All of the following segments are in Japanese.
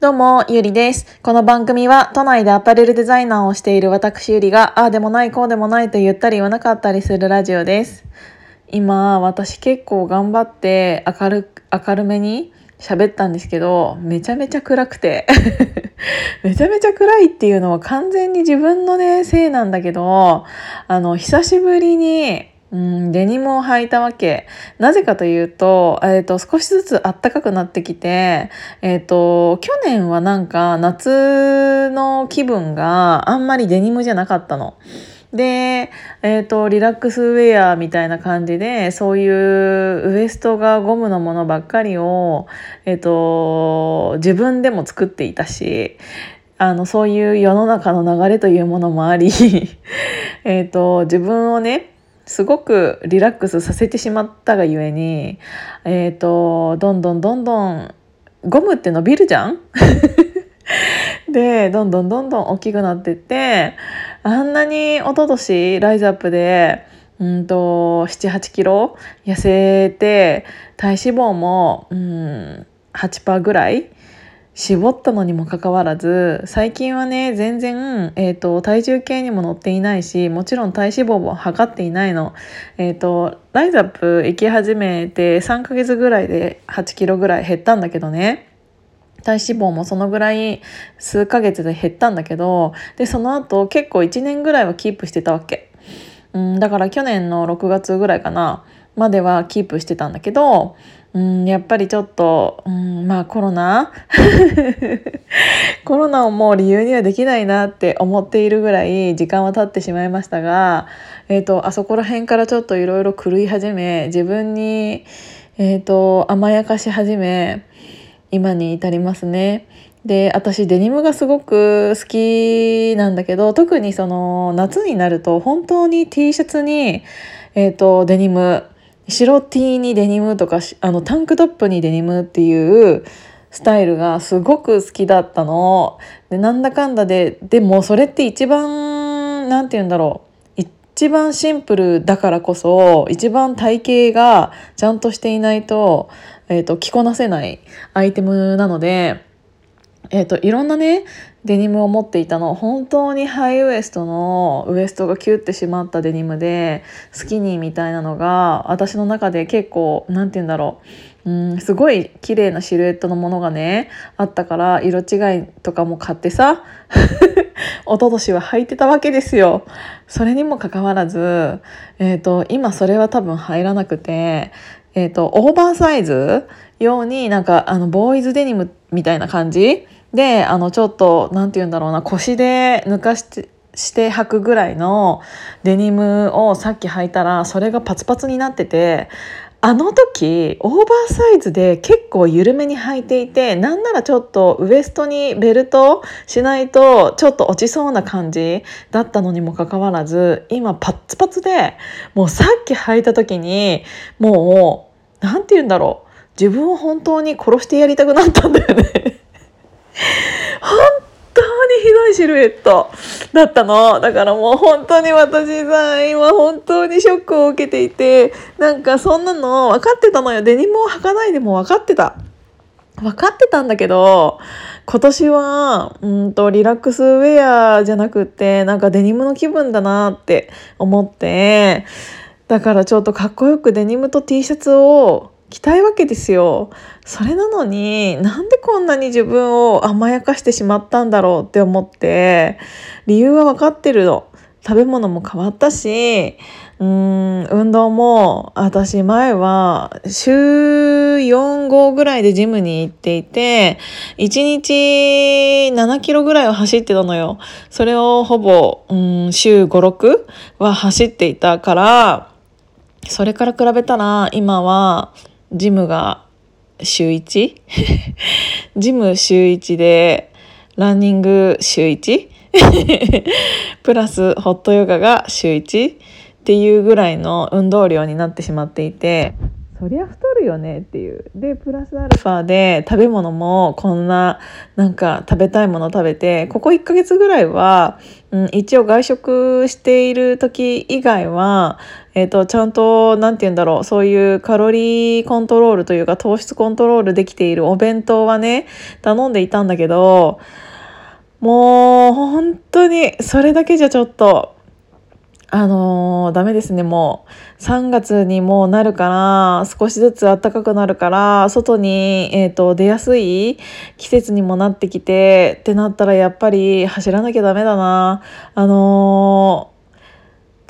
どうも、ゆりです。この番組は都内でアパレルデザイナーをしている私ゆりが、ああでもない、こうでもないと言ったり言わなかったりするラジオです。今、私結構頑張って明る明るめに喋ったんですけど、めちゃめちゃ暗くて。めちゃめちゃ暗いっていうのは完全に自分のね、せいなんだけど、あの、久しぶりに、うん、デニムを履いたわけ。なぜかというと、えっ、と、少しずつ暖かくなってきて、えっ、と、去年はなんか夏の気分があんまりデニムじゃなかったの。で、えっ、と、リラックスウェアみたいな感じで、そういうウエストがゴムのものばっかりを、えっ、と、自分でも作っていたし、あの、そういう世の中の流れというものもあり、えっと、自分をね、すごくリラックスさせてしまったがゆえに、えっ、と、どんどんどんどん、ゴムって伸びるじゃん？で、どんどんどんどん大きくなってって、あんなに一昨年ライズアップで、うんと、7、8キロ痩せて、体脂肪も、うん、8%ぐらい絞ったのにもかかわらず最近はね全然、えーと、体重計にも乗っていないしもちろん体脂肪も測っていないの。えーと、ライズアップ行き始めて3ヶ月ぐらいで8キロぐらい減ったんだけどね体脂肪もそのぐらい数ヶ月で減ったんだけどでその後結構1年ぐらいはキープしてたわけ。うん、だから去年の6月ぐらいかなまではキープしてたんだけどうん、やっぱりちょっと、うん、まあコロナ コロナをもう理由にはできないなって思っているぐらい時間は経ってしまいましたが、えーと、あそこら辺からちょっといろいろ狂い始め自分に、えーと、甘やかし始め今に至りますね。で私デニムがすごく好きなんだけど特にその夏になると本当に T シャツに、えーとデニム白 T にデニムとかあのタンクトップにデニムっていうスタイルがすごく好きだったの。でなんだかんだででもそれって一番何て言うんだろう一番シンプルだからこそ一番体型がちゃんとしていないと,、えーと、着こなせないアイテムなので。えーと、いろんなねデニムを持っていたの本当にハイウエストのウエストがキュッてしまったデニムでスキニーみたいなのが私の中で結構何て言うんだろううんすごい綺麗なシルエットのものがねあったから色違いとかも買ってさ一昨年は履いてたわけですよ。それにもかかわらず、えーと、今それは多分入らなくて、えーとオーバーサイズ用になんかあのボーイズデニムみたいな感じであのちょっと何て言うんだろうな腰で抜かしてして履くぐらいのデニムをさっき履いたらそれがパツパツになっててあの時オーバーサイズで結構緩めに履いていてなんならちょっとウエストにベルトしないとちょっと落ちそうな感じだったのにもかかわらず今パツパツでもうさっき履いた時にもう何て言うんだろう自分を本当に殺してやりたくなったんだよね。本当にひどいシルエットだったの。だからもう本当に私さ今本当にショックを受けていてなんかそんなの分かってたのよ。デニムを履かないでも分かってた。分かってたんだけど今年はうんとリラックスウェアじゃなくってなんかデニムの気分だなって思ってだからちょっとかっこよくデニムと T シャツを着たいわけですよ。それなのになんでこんなに自分を甘やかしてしまったんだろうって思って理由は分かってるの。食べ物も変わったしうーん運動も私前は週4号ぐらいでジムに行っていて1日7キロぐらいは走ってたのよ。それをほぼうん週56は走っていたからそれから比べたら今はジムが週 1? ジム週1でランニング週 1? プラスホットヨガが週1っていうぐらいの運動量になってしまっていてそりゃ太るよねっていう。でプラスアルファで食べ物もこんななんか食べたいもの食べてここ1ヶ月ぐらいは、うん、一応外食している時以外は、えーと、ちゃんと何て言うんだろうそういうカロリーコントロールというか糖質コントロールできているお弁当はね頼んでいたんだけどもう本当にそれだけじゃちょっとあのー、ダメですね、もう。3月にもうなるから、少しずつ暖かくなるから、外に、えっ、ー、と、出やすい季節にもなってきて、ってなったらやっぱり走らなきゃダメだな。あのー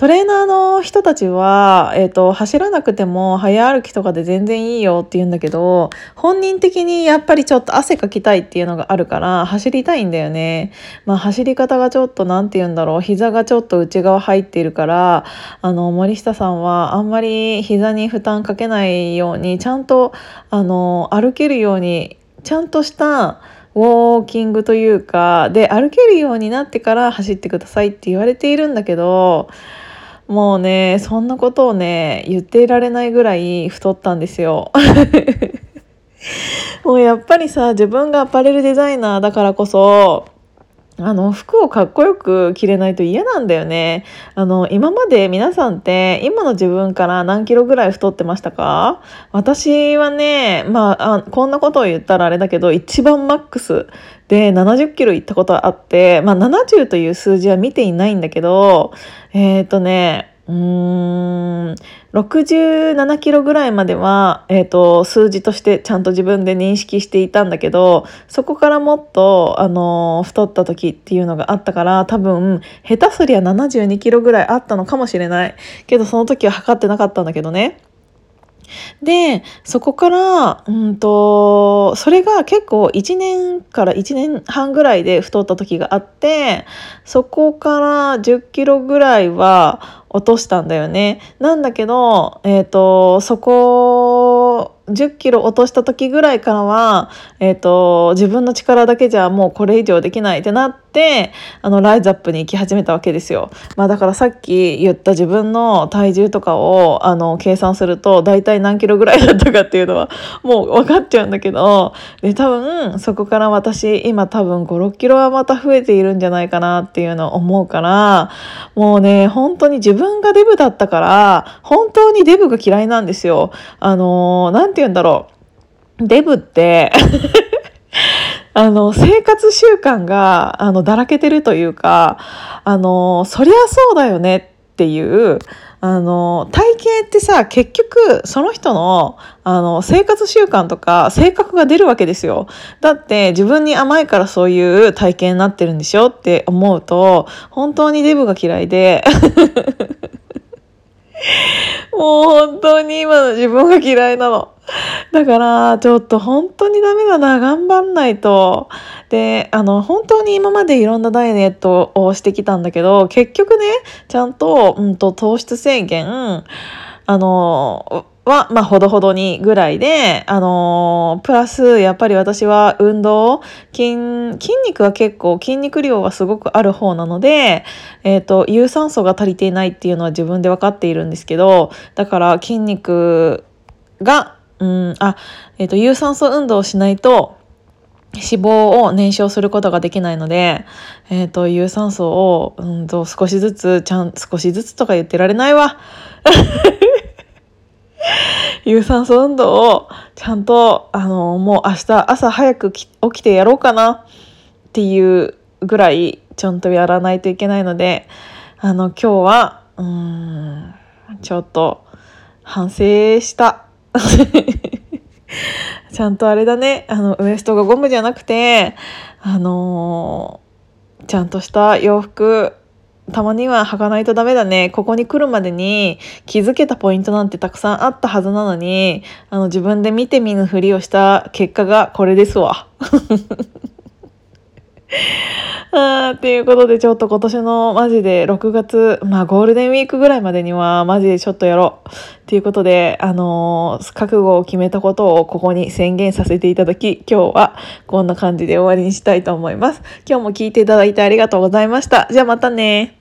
トレーナーの人たちは、えーと、走らなくても早歩きとかで全然いいよって言うんだけど本人的にやっぱりちょっと汗かきたいっていうのがあるから走りたいんだよね。まあ、走り方がちょっと何て言うんだろう膝がちょっと内側入っているからあの森下さんはあんまり膝に負担かけないようにちゃんとあの歩けるようにちゃんとしたウォーキングというかで歩けるようになってから走ってくださいって言われているんだけどもうねそんなことをね言っていられないぐらい太ったんですよ。もうやっぱりさ自分がアパレルデザイナーだからこそあの服をかっこよく着れないと嫌なんだよね。あの今まで皆さんって今の自分から何キロぐらい太ってましたか？私はねまああこんなことを言ったらあれだけど一番マックスで70キロ行ったことあってまあ70という数字は見ていないんだけどえっ、ー、とねうーん67キロぐらいまでは、えーと、数字としてちゃんと自分で認識していたんだけどそこからもっと、あの太った時っていうのがあったから多分下手すりゃ72キロぐらいあったのかもしれないけどその時は測ってなかったんだけどね。でそこからうんとそれが結構1年から1年半ぐらいで太った時があってそこから10キロぐらいは落としたんだよね。なんだけど、えっ、ー、とそこ10キロ落とした時ぐらいからは、えーと、自分の力だけじゃもうこれ以上できないってなってあのライズアップに行き始めたわけですよ。まあ、だからさっき言った自分の体重とかをあの計算すると大体何キロぐらいだったかっていうのはもう分かっちゃうんだけどで多分そこから私今多分56キロはまた増えているんじゃないかなっていうのを思うからもうね本当に自分がデブだったから本当にデブが嫌いなんですよ。あのなんて言うんだろう。デブってあの、生活習慣が、あの、だらけてるというか、あの、そりゃそうだよねっていう、あの、体型ってさ、結局、その人の、あの、生活習慣とか、性格が出るわけですよ。だって、自分に甘いからそういう体型になってるんでしょって思うと、本当にデブが嫌いで、もう本当に今の自分が嫌いなの。だから、ちょっと本当にダメだな。頑張んないと。で、あの、本当に今までいろんなダイエットをしてきたんだけど、結局ね、ちゃんと、うんと、糖質制限、あの、は、まあ、ほどほどにぐらいで、あのー、プラス、やっぱり私は運動、筋、筋肉は結構、筋肉量はすごくある方なので、えっ、ー、と、有酸素が足りていないっていうのは自分で分かっているんですけど、だから筋肉が、うん、あ、えっ、ー、と、有酸素運動をしないと、脂肪を燃焼することができないので、えっ、と、有酸素を、うんと、少しずつ、ちゃん、少しずつとか言ってられないわ。有酸素運動をちゃんと、あの、もう明日朝早く起きてやろうかなっていうぐらいちゃんとやらないといけないので、あの、今日は、うん、ちょっと反省した。ちゃんとあれだね、あの、ウエストがゴムじゃなくて、あのー、ちゃんとした洋服たまには履かないとダメだね。ここに来るまでに気づけたポイントなんてたくさんあったはずなのに、あの自分で見て見ぬふりをした結果がこれですわ。あっていうことでちょっと今年のマジで6月、まあゴールデンウィークぐらいまでにはマジでちょっとやろうっていうことで、あのー、覚悟を決めたことをここに宣言させていただき、今日はこんな感じで終わりにしたいと思います。今日も聞いていただいてありがとうございました。じゃあまたね